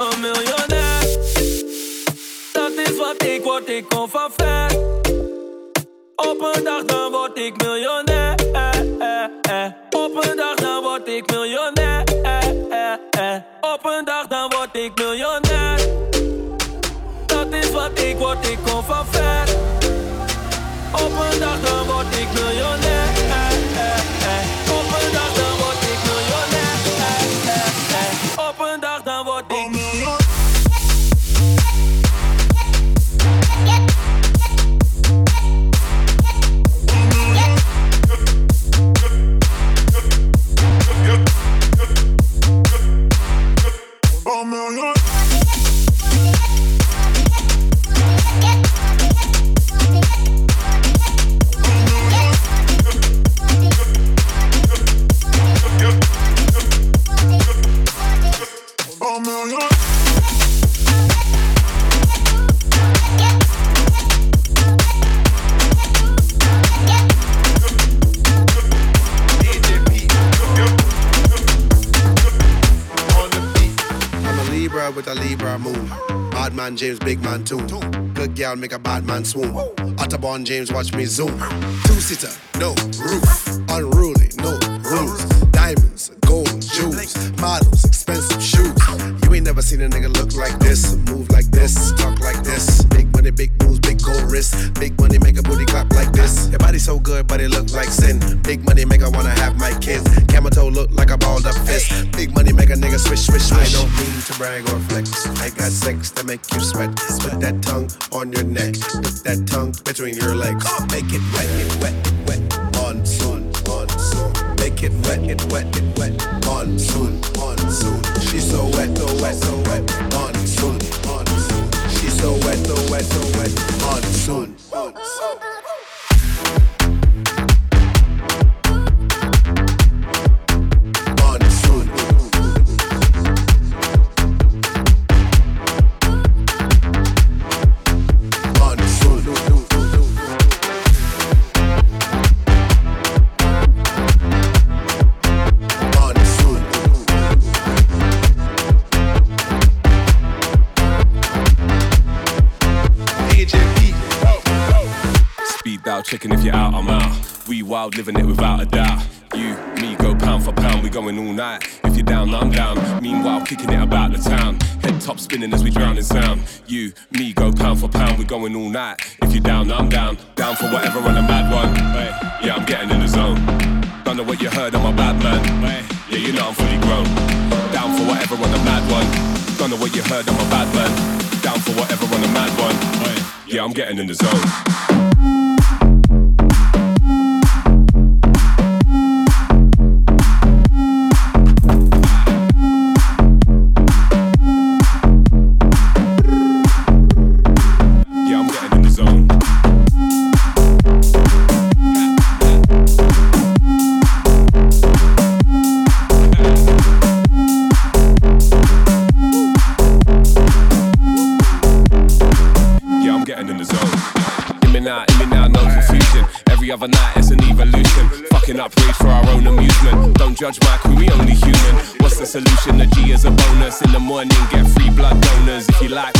een miljonair. Dat is wat ik word, ik kom van ver. Op een dag dan word ik miljonair. Op een dag dan word ik miljonair. Op een dag dan word ik miljonair. Dat is wat ik word, ik kom van ver. Op een dag dan word ik man James, big man too. Good girl make a bad man swoon. Otterborn James, watch me zoom. Two sitter, no roof. Unruly, no rules. Diamonds, gold, jewels, models, expensive shoes. You ain't never seen a nigga look like this, move like this, talk like this. Big money, big moves, big gold wrist. Big money make a booty clap like this. Your body so good, but it look like sin. Big money make I wanna have my kids. Camel toe look like a balled up fist. Big money swish, swish, swish. I don't mean to brag or flex. I got sex to make you sweat. Put that tongue on your neck. Put that tongue between your legs. Make it wet, it wet, it wet. Monsoon, monsoon. Make it wet, it wet, it wet. Monsoon, monsoon. She's so wet, so wet, so wet. Monsoon, monsoon. She's so wet, so wet, so wet. Monsoon, monsoon. Wild, living it without a doubt. You, me, go pound for pound, we going all night. If you're down, I'm down. Meanwhile, kicking it about the town. Head top spinning as we drown in sound. You, me, go pound for pound, we going all night. If you're down, I'm down. Down for whatever on a mad one. Hey, yeah, I'm getting in the zone. Don't know what you heard, I'm a bad man. Hey, yeah, you know I'm fully grown. Down for whatever on a mad one. Don't know what you heard, I'm a bad man. Down for whatever on a mad one. Yeah, I'm getting in the zone. Like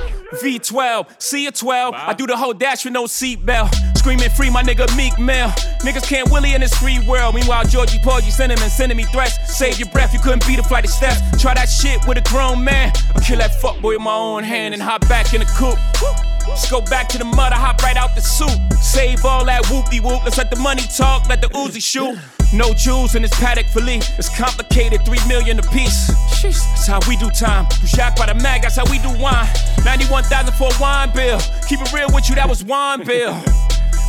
a 12. Wow. I do the whole dash with no seatbelt. Screaming free, my nigga Meek Mill. Niggas can't Willie in this free world. Meanwhile, Georgie Porgy sending and sending me threats. Save your breath, you couldn't beat a flight of steps. Try that shit with a grown man. I'll kill that fuckboy with my own hand and hop back in the coupe. Let's go back to the mud, I hop right out the soup. Save all that whoopty whoop. Let's let the money talk, let the Uzi shoot. No jewels in this Patek Philippe. It's complicated, three million a piece. That's how we do time. You shocked by the mag, that's how we do wine. 91,000 for a wine bill. Keep it real with you, that was wine bill.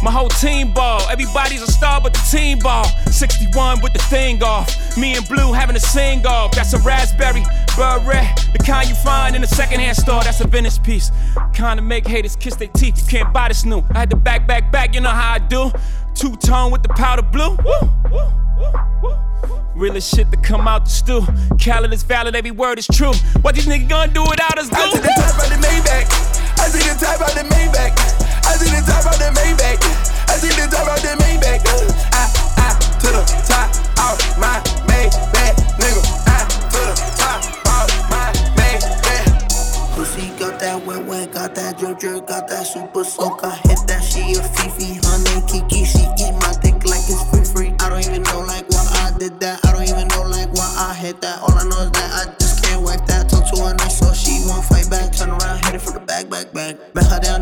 My whole team ball. Everybody's a star but the team ball. 61 with the thing off. Me and Blue having a sing off. That's a raspberry beret. The kind you find in a secondhand store. That's a Venice piece. Kind of make haters kiss their teeth. You can't buy this new. I had to back, back, back. You know how I do. Two tone with the powder blue. Woo, woo, woo, Realest shit to come out the stew. Khaled is valid, every word is true. What these niggas gonna do without us? Do? I see the top of the Maybach. I see the top of the Maybach. I see the top of the Maybach. Uh, I see the top of the Maybach. Uh, I, uh, I, to the top of my Maybach, nigga. I, to the top of my Maybach. Pussy got that wet, wet, got that drip, drip, got that super soak. I hit that, she a Fifi, honey, Kiki, she eat my dick like it's free, free. I don't even know like why I did that. I don't even know like why I hit that. All I know is that I just can't whack that. Talk to her nice, so she won't fight back. Turn around, hit it for the back, back, back. Back her down,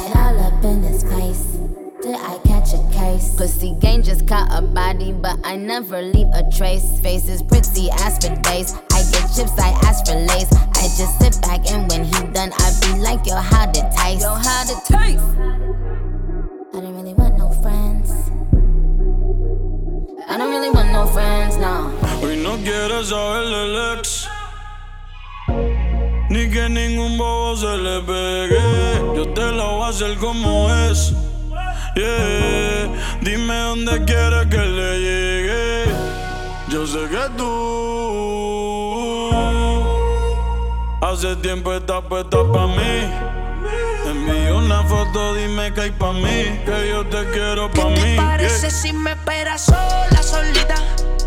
Caught a body, but I never leave a trace. Face is pretty as for days. I get chips, I ask for lace. I just sit back and when he done, I be like, yo, how to taste? Yo, how to taste? I don't really want no friends. I don't really want no friends, no. Hoy no quiere saber del ex. Ni que ningún bobo se le pegue. Yo te lo voy a hacer como es. Yeah. Dime dónde quieres que le llegue. Yo sé que tú hace tiempo estás puesta pa' mí. Envío una foto, dime que hay pa' mí, que yo te quiero pa' ¿Qué mí. te parece yeah. si me esperas sola, solita?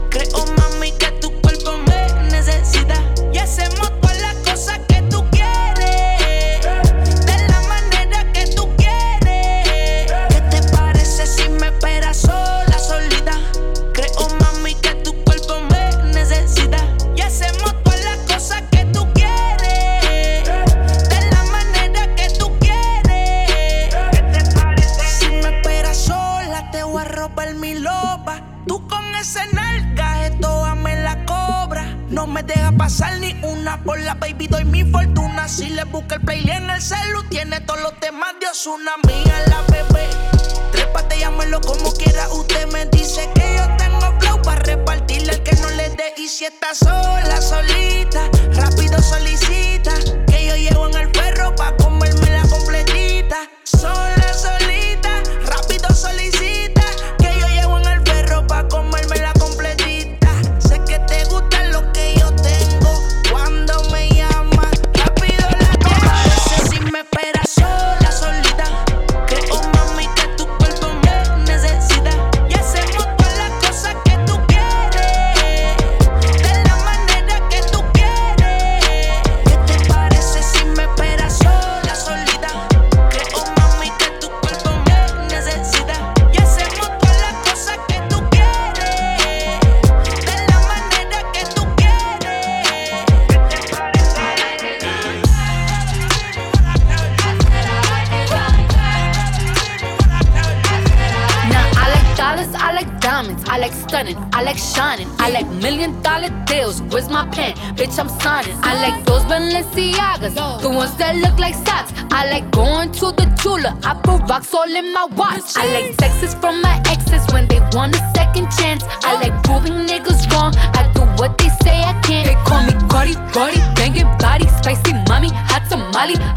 Creo, mami, que tu cuerpo me necesita. Y hacemos sola,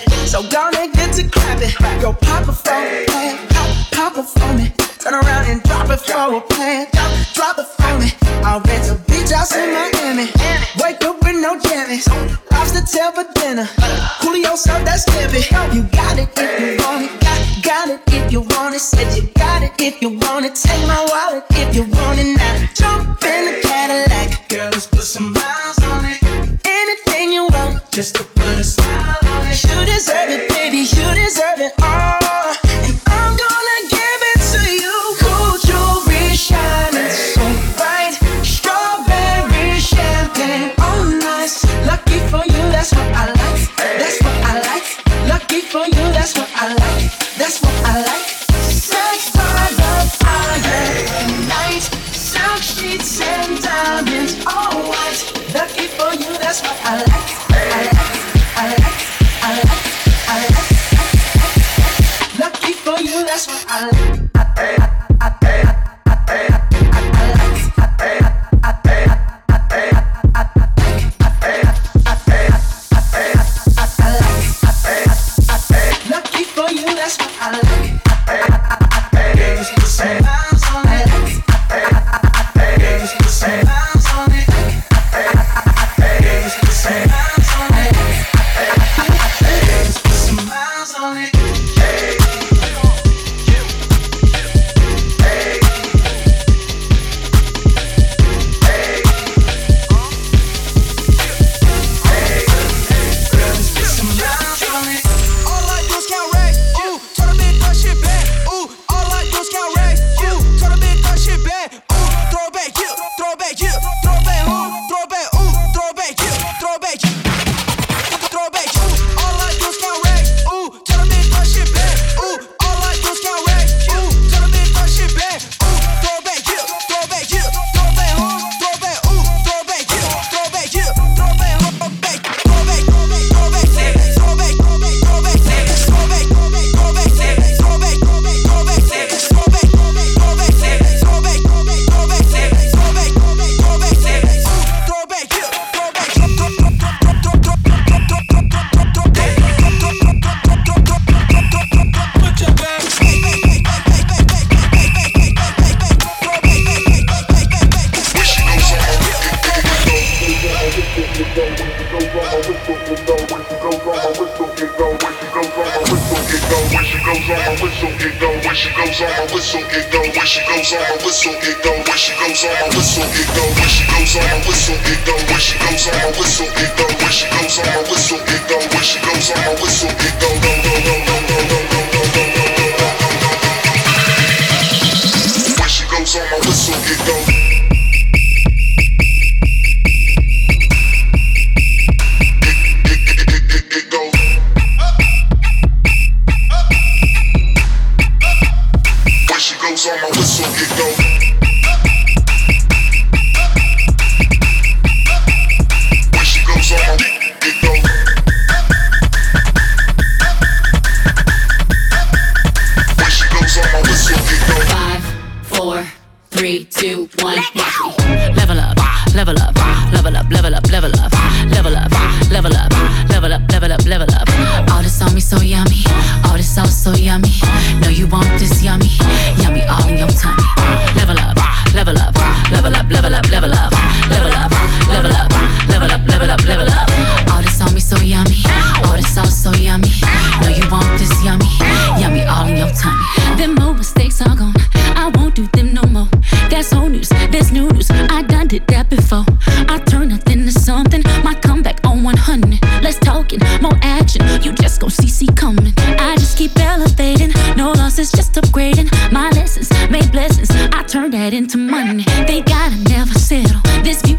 invited. So gonna get to clapping. Go pop it for me, plan. Pop, pop it for me. Turn around and drop it for a plan. Drop, drop it for me. I'll rent a beach house in Miami. Wake up with no jammies. Lobster tail for dinner. Julio served that scampi. You got it if you want it. Got, got it if you want it. Said you got it if you want it. Take my wallet if you want it now. Jump in the Cadillac. Girl, let's put some miles on it. Anything you want, just to put a smile deserve it, baby. You deserve it all.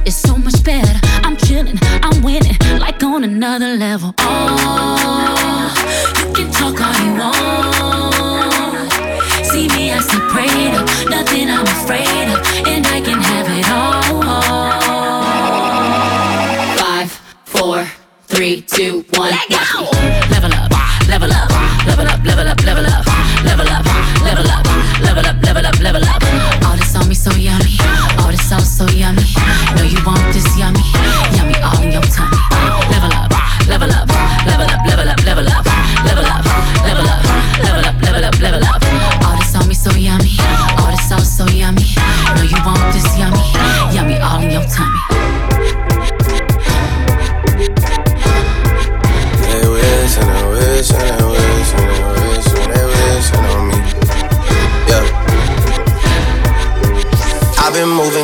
is so much better. I'm chilling, I'm winning, like on another level. Oh, you can talk all you want. See me, as the prayed nothing I'm afraid of, and I can have it all. Five, four, three, two, one. Let go. Level up, level up, level up, level up, level up.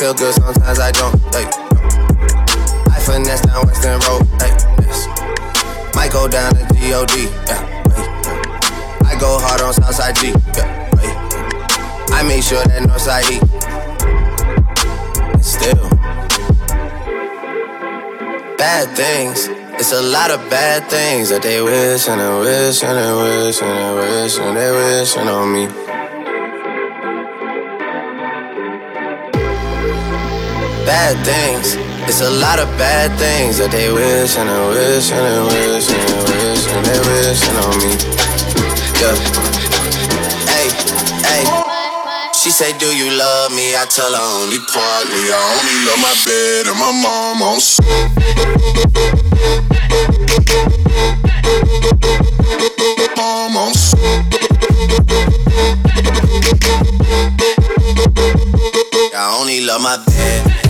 Feel good sometimes I don't. Like, I finesse down Weston Road. Yes. Might go down to DOD. Yeah. I go hard on Southside G. Yeah. I make sure that Northside E. Still, bad things. It's a lot of bad things that they wish and they wish and they wish and they wish and they wish on me. Bad things. It's a lot of bad things that they wish and they wish and they wish and they wish and they wishing on me. Yeah. Hey, hey. She say, Do you love me? I tell her only partly. I only love my bed and my mom on. Mom on. I only love my bed.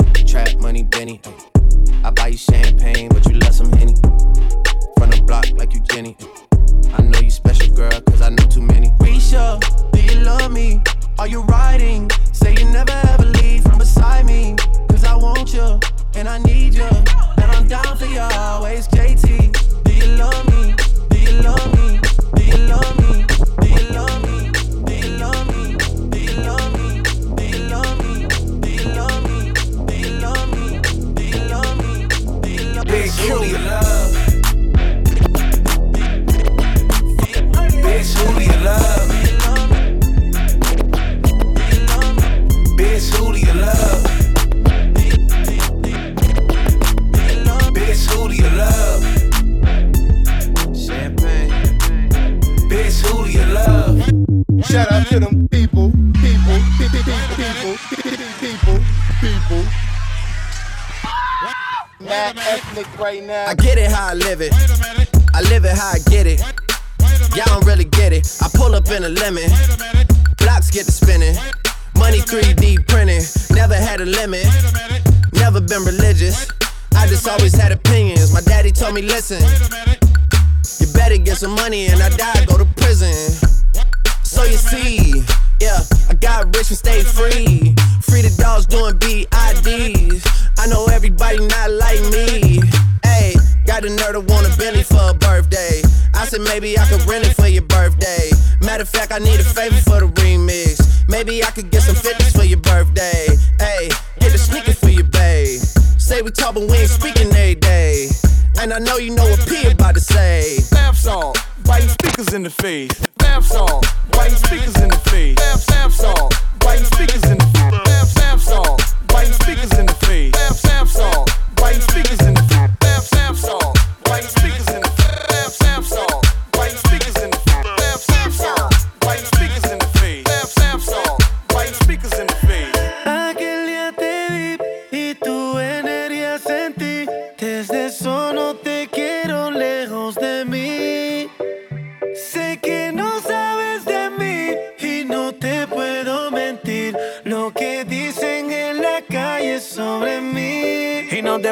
Trap money, Benny. I buy you champagne, but you love some Henny. From the block like you Jenny. I know you special, girl, cause I know too many. Risha, do you love me? Are you riding? Say you never ever leave from beside me. Cause I want you, and I need you. And I'm down for you always,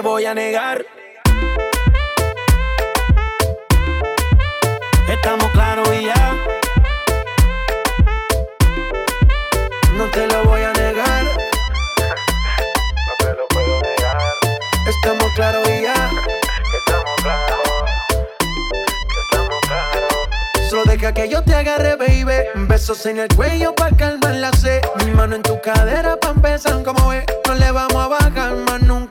voy a negar. Estamos claros y ya. No te lo voy a negar. No te lo puedo negar. Estamos claros y ya. Estamos claros. Estamos claros. Solo deja que yo te agarre, baby. Besos en el cuello pa' calmar la sed. Mi mano en tu cadera pa' empezar como es. No le vamos a bajar más nunca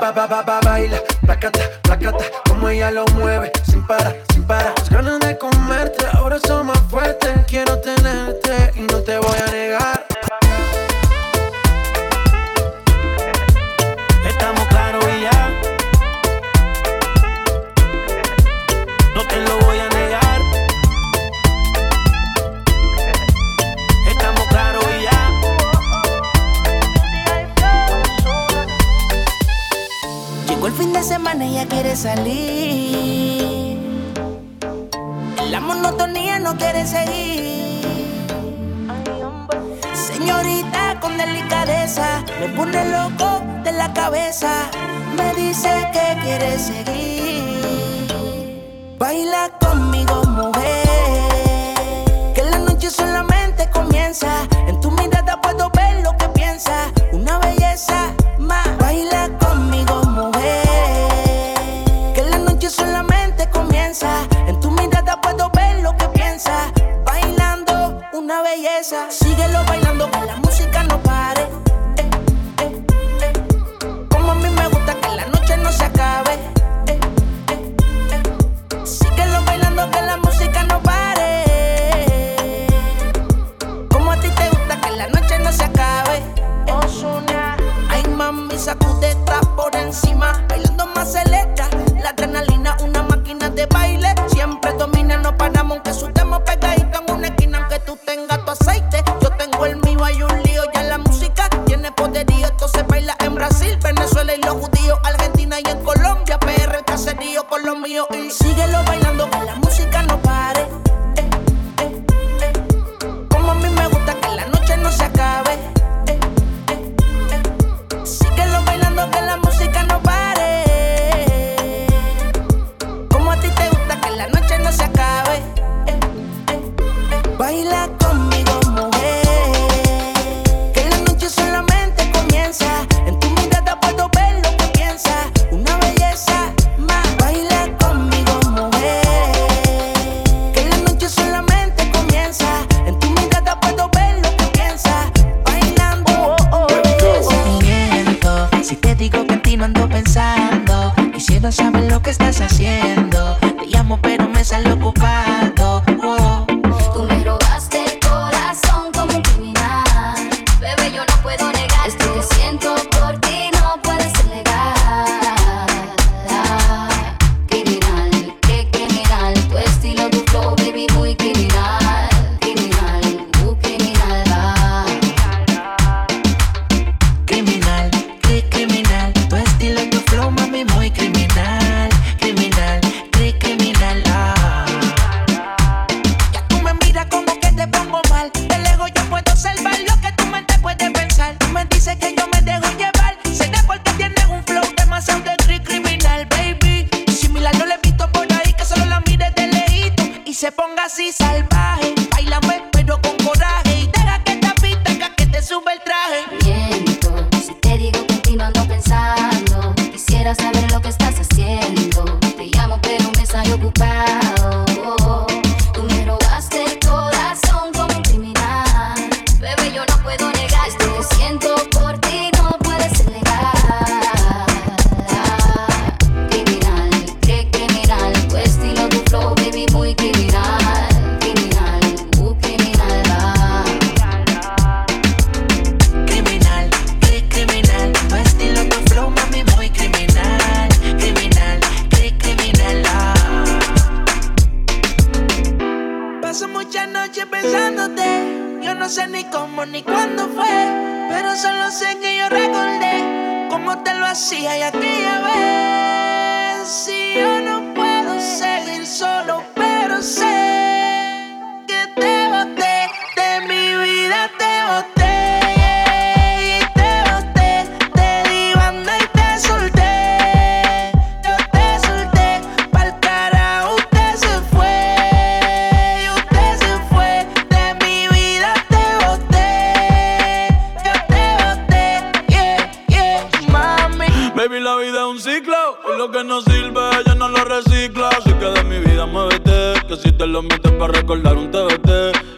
ba ba ba baila, placata, placata, como ella lo mueve, sin para, sin para. Las ganas de comerte ahora son más fuertes. Quiero tenerte y no te voy a negar. de semana ella quiere salir. La monotonía no quiere seguir. Señorita con delicadeza, me pone loco de la cabeza. Me dice que quiere seguir. Baila conmigo, mujer. Que la noche solamente comienza. En tu mirada puedo ver lo que piensa. Una belleza casa.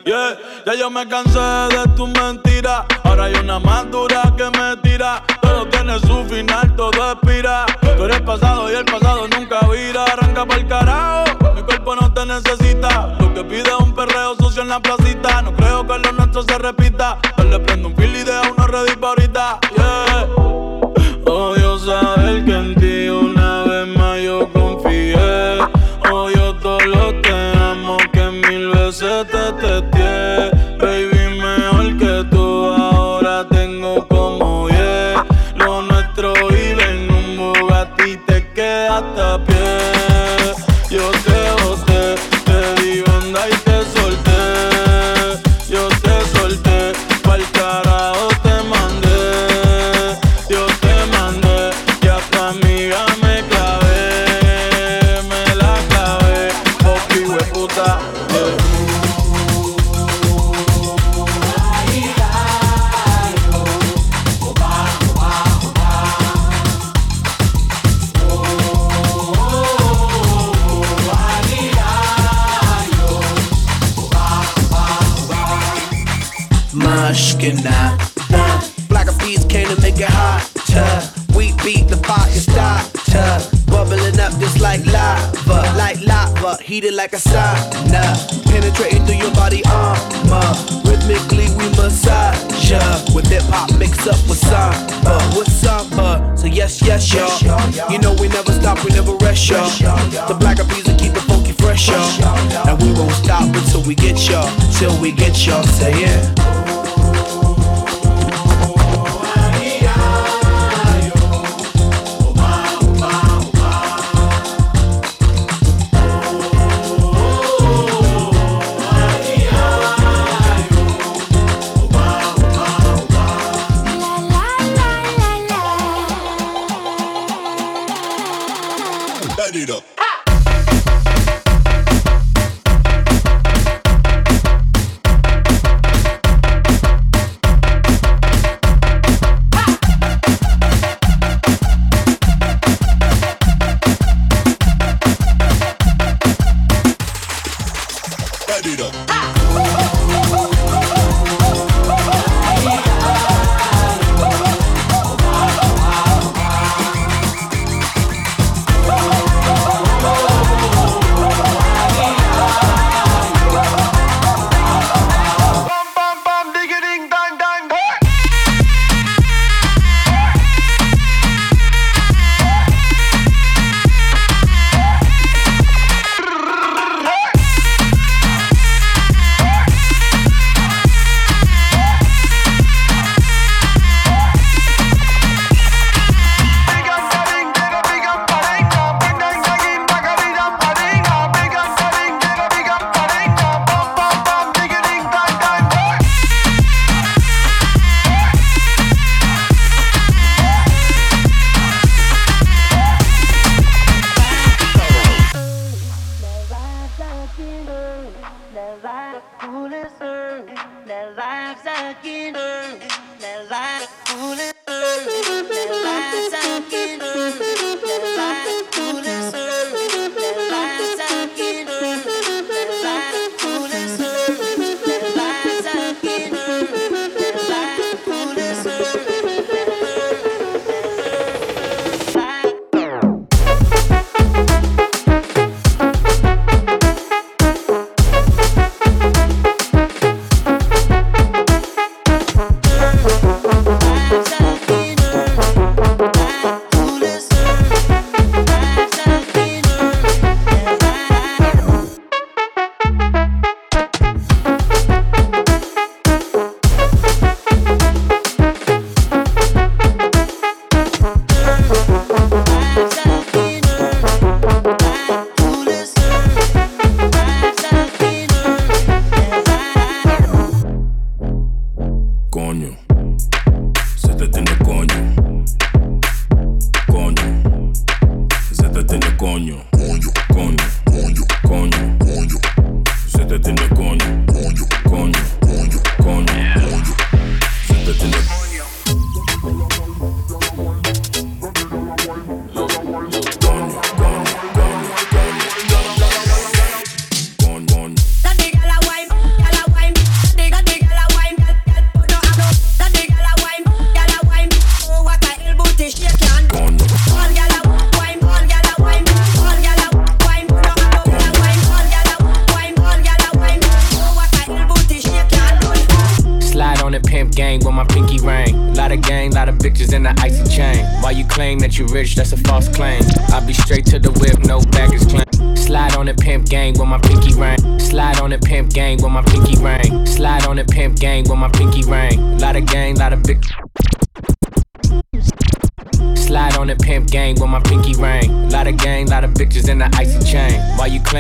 Yeah, ya yo me cansé de tu mentira. Ahora hay una más dura que me tira. Todo tiene su final, todo expira. Tú eres pasado y el pasado nunca vira. Arranca para el carajo, mi cuerpo no te necesita. Lo que pide es un perreo sucio en la placita. No creo que lo nuestro se repita. Yo le prendo un fil y deja uno ready pa' ahorita. Yeah. Odio saber que like a sauna. Penetrating through your body armor. Rhythmically we massage ya. With hip hop mixed up with samba, with samba. So yes, yes, y'all. You know we never stop, we never rest, y'all. The black will keep the funky fresh, y'all. And we won't stop until we get y'all, till we get y'all. Say yeah.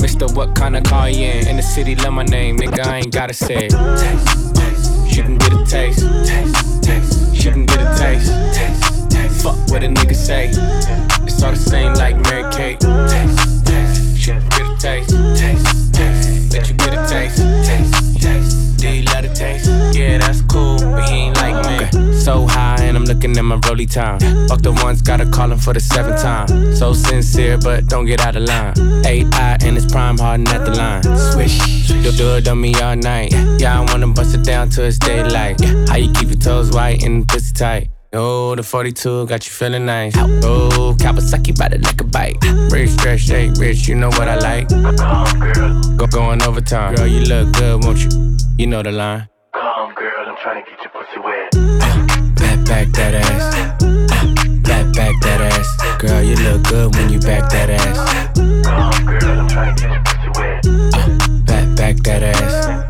Mr. What kind of car you in? In the city, love my name, nigga, I ain't gotta say it. Taste. She can get a taste. Taste, taste. She can get a taste. Taste, taste. Fuck what a nigga say. It's all the same like Mary Kate. Taste, taste. She can get a taste. Let you get a taste. Taste, taste. You love the taste? Yeah, that's cool, but he ain't like me. So high, and I'm looking at my rolly time. Fuck the ones, gotta call him for the seventh time. So sincere, but don't get out of line. AI and it's prime, hardin' at the line. Swish, you'll do it on me all night. Yeah, I wanna bust it down till it's daylight. How you keep your toes white and pussy tight? Oh, the 42 got you feeling nice. Oh, Kawasaki bite it like a bite. Rich, stretch, shake, rich, you know what I like. Go going overtime. Girl, you look good, won't you? You know the line. Come, girl, I'm trying to get your pussy wet. Uh, back, back that ass. Uh, back, back that ass. Girl, you look good when you back that ass. Come, girl, I'm trying to get your pussy wet. Uh, back, back that ass.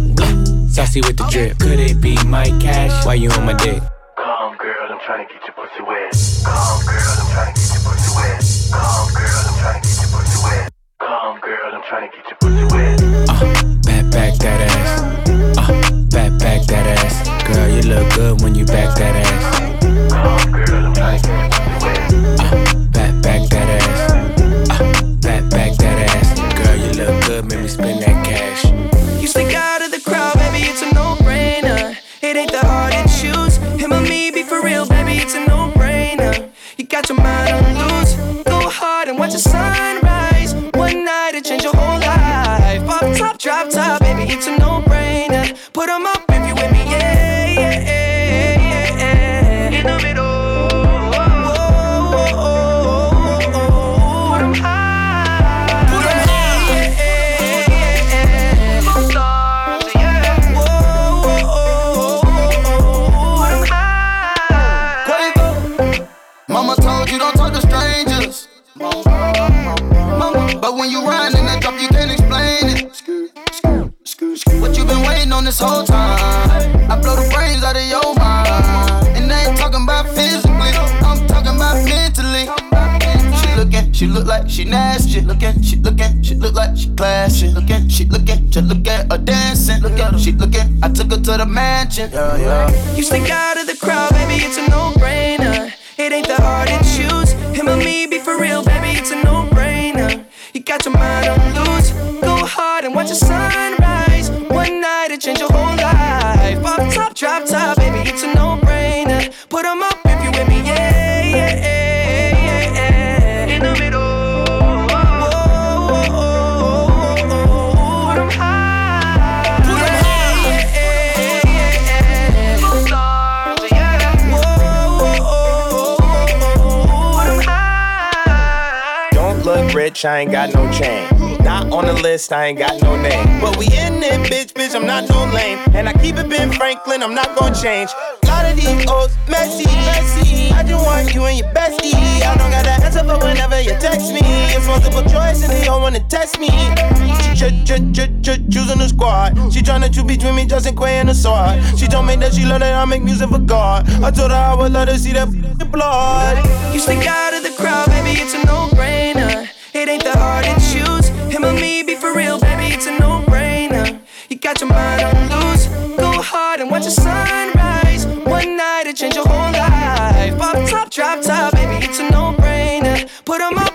Saucy with the drip. Could it be my cash? Why you on my dick? Come, girl, I'm trying to get your pussy wet. Come, girl, I'm trying to get your pussy wet. Come, girl, I'm trying to get your pussy wet. Come, girl, I'm trying to get your pussy wet. Uh, back, back that ass. Uh, back, back that ass. Girl, you look good when you back that ass. Look at her dancing. Look at her, she looking. I took her to the mansion. Yeah, yeah. You stick out of the crowd, baby, it's a no-brainer. It ain't that hard to choose. Him or me, be for real, Rich, I ain't got no chain. Not on the list, I ain't got no name. But we in it, bitch, bitch, I'm not no lame. And I keep it Ben Franklin, I'm not gonna change. lot of these old messy, messy. I just want you and your bestie. I don't got the answer for whenever you text me. It's multiple choice and they all wanna test me. Choosing the squad. She tryna choose between me, Justin Quavo and the sword. She told me that she love that I make music for God. I told her I would let her see that blood. You stick out of the crowd, baby, it's a no-brainer. It ain't that hard to choose. Him or me, be for real, baby, it's a no-brainer. You got your mind on loose. Go hard and watch the sunrise. One night to change your whole life. Pop top, drop top, baby, it's a no-brainer. Put 'em up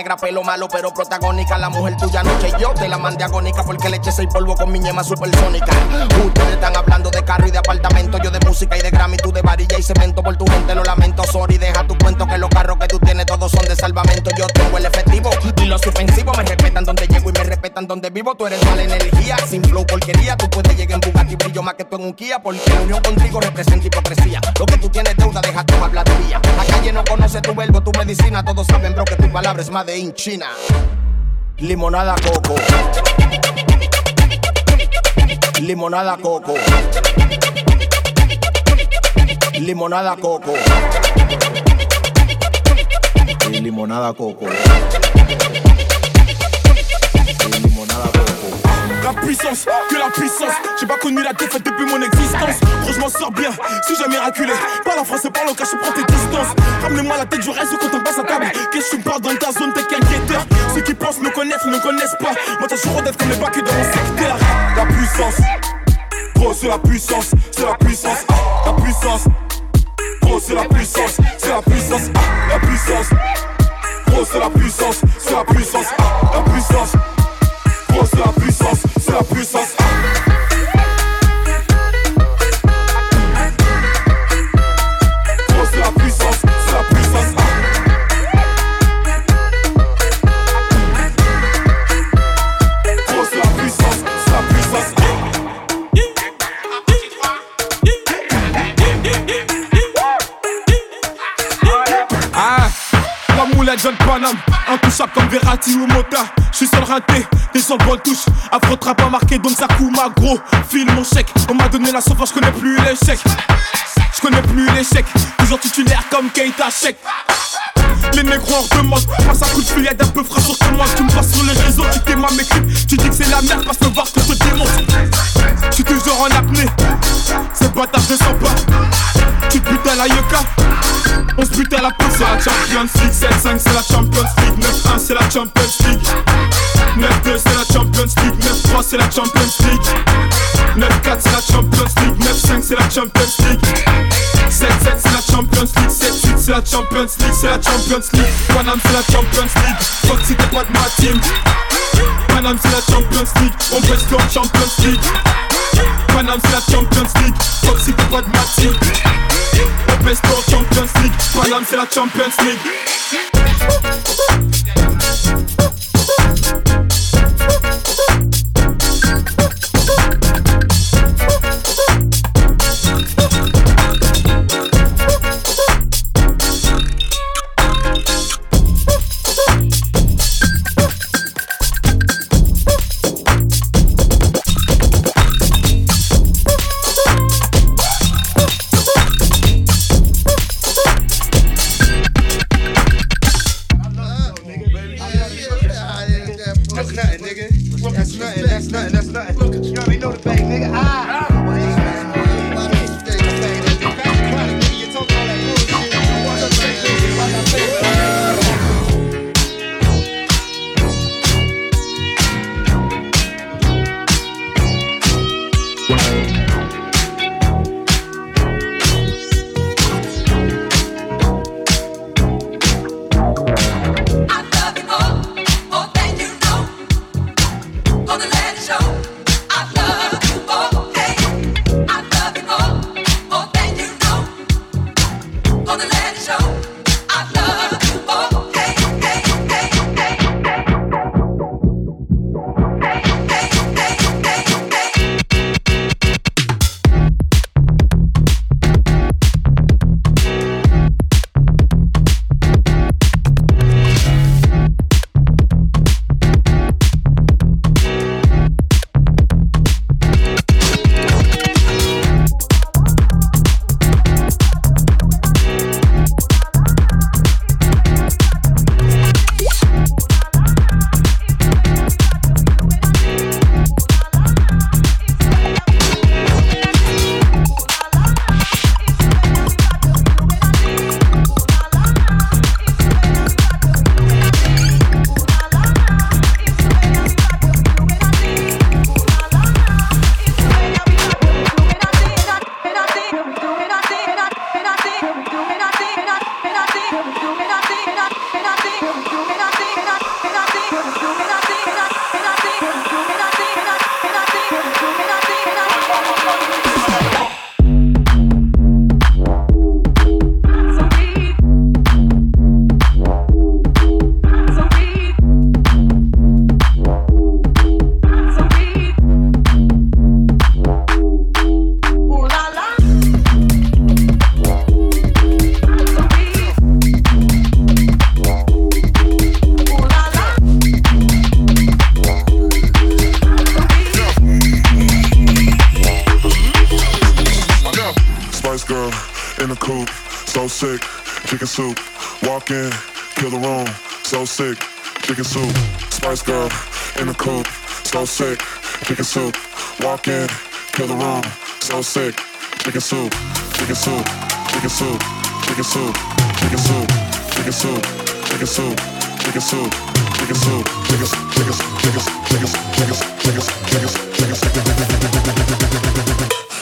negra, pelo malo, pero protagónica. La mujer tuya noche yo te la mandé agónica porque le eché seis polvo con mi ñema supersónica. Ustedes están hablando de carro y de apartamento, yo de música y de Grammy, tú de varilla y cemento. Por tu gente lo lamento, sorry, deja tu cuento que los carros que tú tienes todos son de salvamento. Yo tengo el efectivo y los ofensivos me respetan donde llego y me respetan donde vivo. Tú eres mala energía, sin flow porquería. Tú puedes llegar en Bugatti, brillo más que tú en un Kia porque la unión contigo representa hipocresía. Lo que tú tienes deuda, deja tu habladuría. Conoce tu verbo, tu medicina. Todos saben, bro, que tu palabra es made in China. Limonada coco. Limonada coco. Limonada coco. Et limonada coco. Puissance, que la puissance. J'ai pas connu la défaite depuis mon existence. Gros, je m'en sors bien, si j'ai miraculé. Parle en français, parle en cache, prends tes distances. Ramenez-moi la tête, je reste quand on passe à table. Qu'est-ce que tu me parles dans ta zone, t'es qu'un guetteur. Ceux qui pensent me connaissent, ne connaissent pas. Moi, t'as toujours d'être comme les bacs dans mon secteur. La puissance, gros, c'est la puissance, c'est la puissance, la puissance. Gros, c'est la puissance, c'est la puissance, la puissance. Gros, c'est la puissance, c'est la puissance, la puissance. C'est la puissance, c'est la puissance. Intouchable comme Verratti ou Mota. J'suis seul raté, des sur bon touche. Afro trap pas marqué, donc ça ma gros. File mon chèque, on m'a donné la sauce, je connais plus l'échec. Je connais plus l'échec, toujours titulaire comme Keita Check. Les négros en demandent, passe un coup de fil, d'un peu fraîche sur moi. Tu me passes sur les réseaux, tu t'es ma clips. Tu dis que c'est la merde, passe me voir, je te démonte. J'suis toujours en apnée, c'est bâtard de sens pas. Tu te butes à la yoka, on se bute à la peau, c'est la Champions League. 7-5, c'est la Champions League. 9-1, c'est la Champions League. 9-2, c'est la Champions League. 9-3, c'est la Champions League. 9-4, c'est la Champions League. 9-5, c'est la Champions League. 7-7, c'est la Champions League. 7-8, c'est la Champions League. C'est la Champions League. Panam, c'est la Champions League. Fuck si t'es pas de ma team. Panam, c'est la Champions League. On reste en Champions League. Panam c'est la Champions League, toxique pragmatique. Open Store Champions League, Panam c'est la Champions League.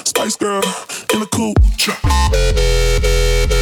Spice girl in the. In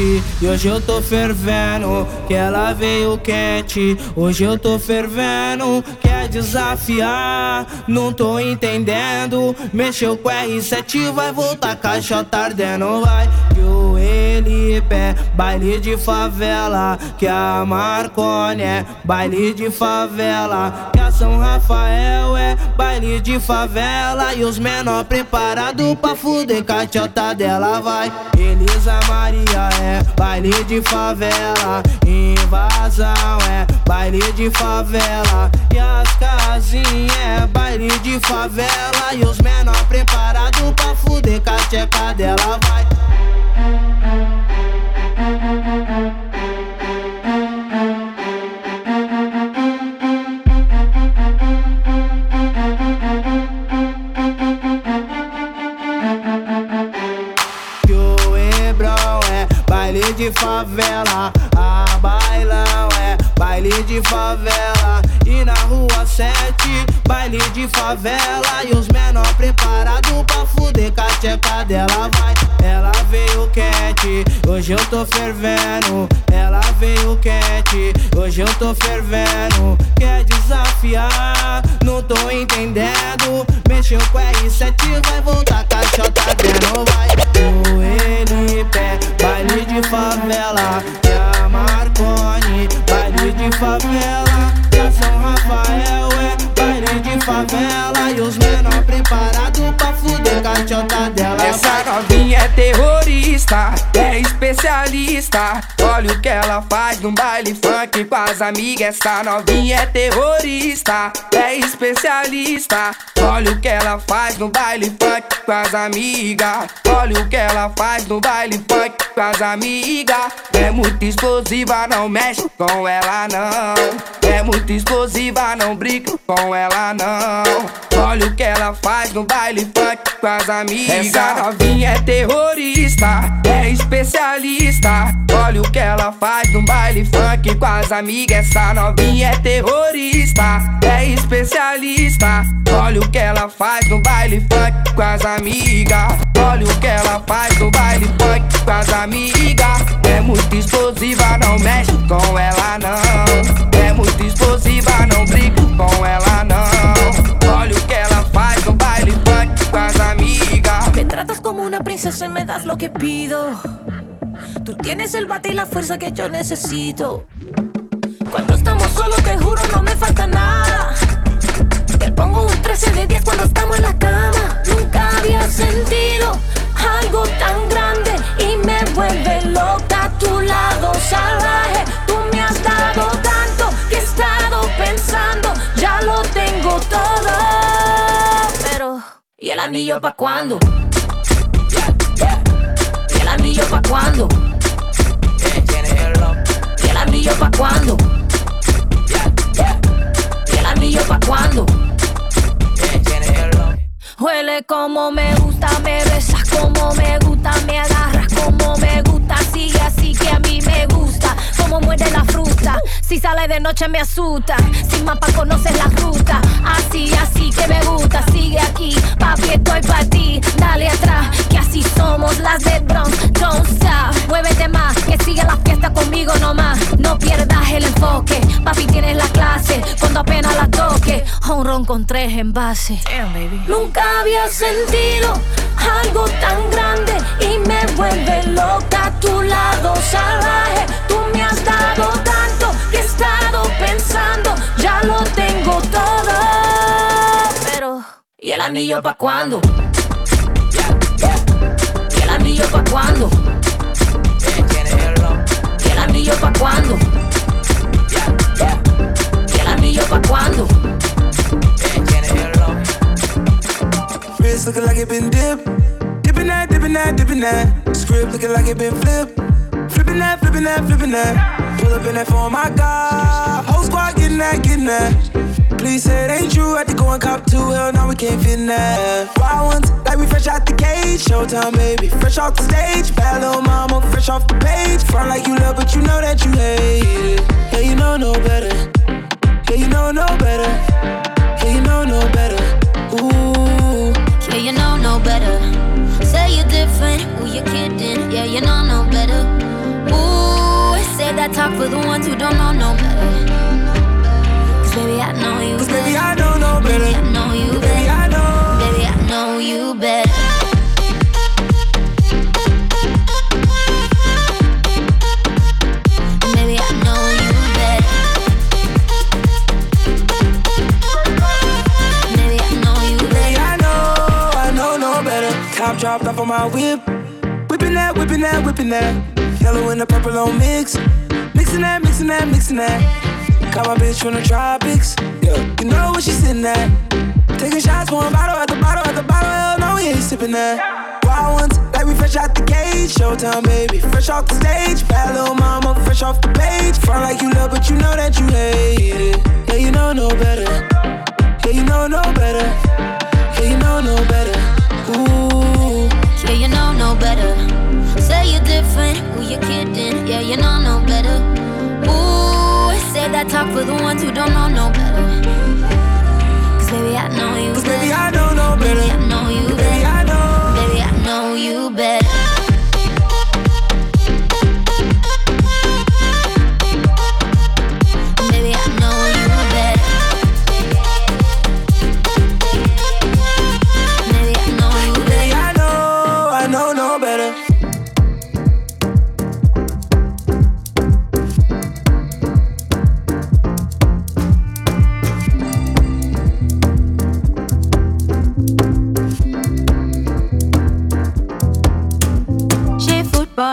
e hoje eu tô fervendo. Que ela veio quente, hoje eu tô fervendo. Quer desafiar? Não tô entendendo. Mexeu com R7, vai voltar caixa tardendo, vai. Que o Elipe é baile de favela. Que a Marcone é baile de favela. São Rafael é baile de favela. E os menor preparado pra fuder com a tchota dela, vai. Elisa Maria é baile de favela. Invasão é baile de favela. E as casinhas é baile de favela. E os menor preparado pra fuder com a tcheca dela, vai. De favela, a bailão é baile de favela. E na rua 7, baile de favela. E os menor preparado pra fuder com a tcheca dela, vai. Ela veio quente, hoje eu tô fervendo. Ela veio quente, hoje eu tô fervendo. Quer desafiar? Não tô entendendo. Mexeu com R7, vai voltar com a chota dentro, vai. O Elipe, baile de favela. E a Marconi, baile de favela. A São Rafael é favela. E os menor preparado pra fuder com dela. Essa novinha é terrorista, é especialista. Olha o que ela faz no baile funk com as amigas. Essa novinha é terrorista, é especialista. Olha o que ela faz no baile funk com as amigas. Olha o que ela faz no baile funk com as amigas. É muito explosiva, não mexe com ela não. Explosiva, não brinca com ela não. Olha o que ela faz no baile funk com as amigas. Essa novinha é terrorista, é especialista. Olha o que ela faz no baile funk com as amigas. Essa novinha é terrorista, é especialista. Olha o que ela faz no baile funk com as amigas. Olha o que ela faz no baile funk com as amigas. É muito explosiva, não mexe com ela não. É muito explosiva, não brinca com ela não. Olha o que ela faz no baile funk com as amigas. Me tratas como una princesa y me das lo que pido. Tú tienes el bate y la fuerza que yo necesito. Cuando estamos solos, te juro, no me falta nada. Te pongo un 13 de 10 cuando estamos en la cama. Nunca había sentido algo tan grande y me vuelve loca a tu lado salvaje. ¿Y el anillo pa' cuándo? ¿Y el anillo pa' cuándo? ¿Y el anillo pa' cuándo? ¿Y el anillo pa' cuándo? Huele como me gusta, me besas como me gusta, me agarras como muerde la fruta, si sale de noche me asusta, sin mapa conoces la ruta, así, así que me gusta, sigue aquí, papi estoy pa' ti, dale atrás, que así somos las de Bronx, don't stop, muévete más, que sigue la fiesta conmigo nomás, no pierdas el enfoque, papi tienes la clase, cuando apenas la toque, un ron con tres envases. Nunca había sentido algo tan grande y el anillo pa' cuándo? ¿Y el anillo pa' cuándo? ¿Y el anillo pa' cuándo? ¿Y el anillo pa' cuándo? Wrist looking like it been dipped. Dipping that, dipping that, dipping that. Script looking like it been flipped. Flipping that, flipping that, flipping that. Pull up in that phone, my God. Whole squad getting that, getting that. Please say it ain't true. Had to go and cop two. Hell, now we can't fit that. Wild ones, like we fresh out the cage. Showtime, baby. Fresh off the stage. Bad little mama, fresh off the page. Front like you love, but you know that you hate it. Yeah, you know no better. Yeah, you know no better. Yeah, you know no better. Ooh. Yeah, you know no better. Say Say you're different, who you kidding? Yeah, you know no better. Ooh, say that talk for the ones who don't know no better. Cause baby, I know you Cause baby, I know no better. Baby, I know you better. Baby, I know. Baby, I know you better. Baby, I know you better. Baby, I know you Baby, better. I know, I know no better. Top dropped off on my whip. Whipping that, whipping that, whipping that. Yellow and the purple on mix. Mixing that, mixing that, mixing that. Got my bitch from the tropics. Yeah, you know what she sitting at. Taking shots, one bottle at the bottle at the bottle. Hell no, we ain't sipping that. Wild ones, like we fresh out the cage. Showtime, baby, fresh off the stage. Bad little mama, fresh off the page. Front like you love, but you know that you hate it. Yeah, you know no better. Yeah, you know no better. That talk for the ones who don't know no better. Cause baby, I know you Cause better. baby, I know no better.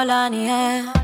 고라니 해.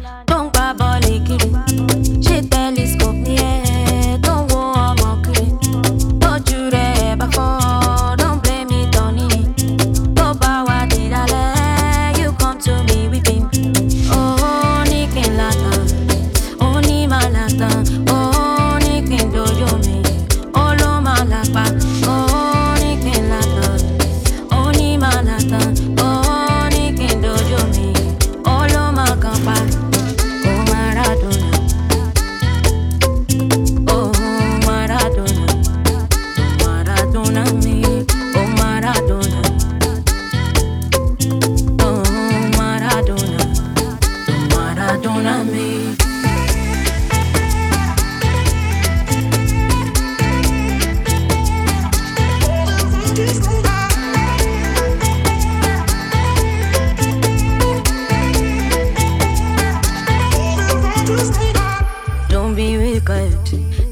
Don't be wicked.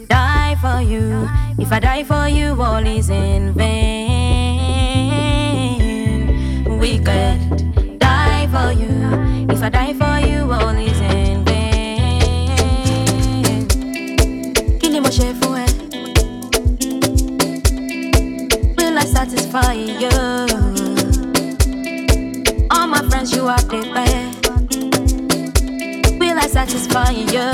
Die for you. If I die for you, all is in vain. Wicked. Die for you. If I die for you, all is in vain. Kí ni mo ṣe? Will I satisfy you? All my friends, you are the. Satisfy you?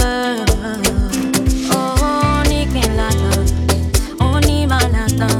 Oh, ní kí n látàn, ó ní máa látàn,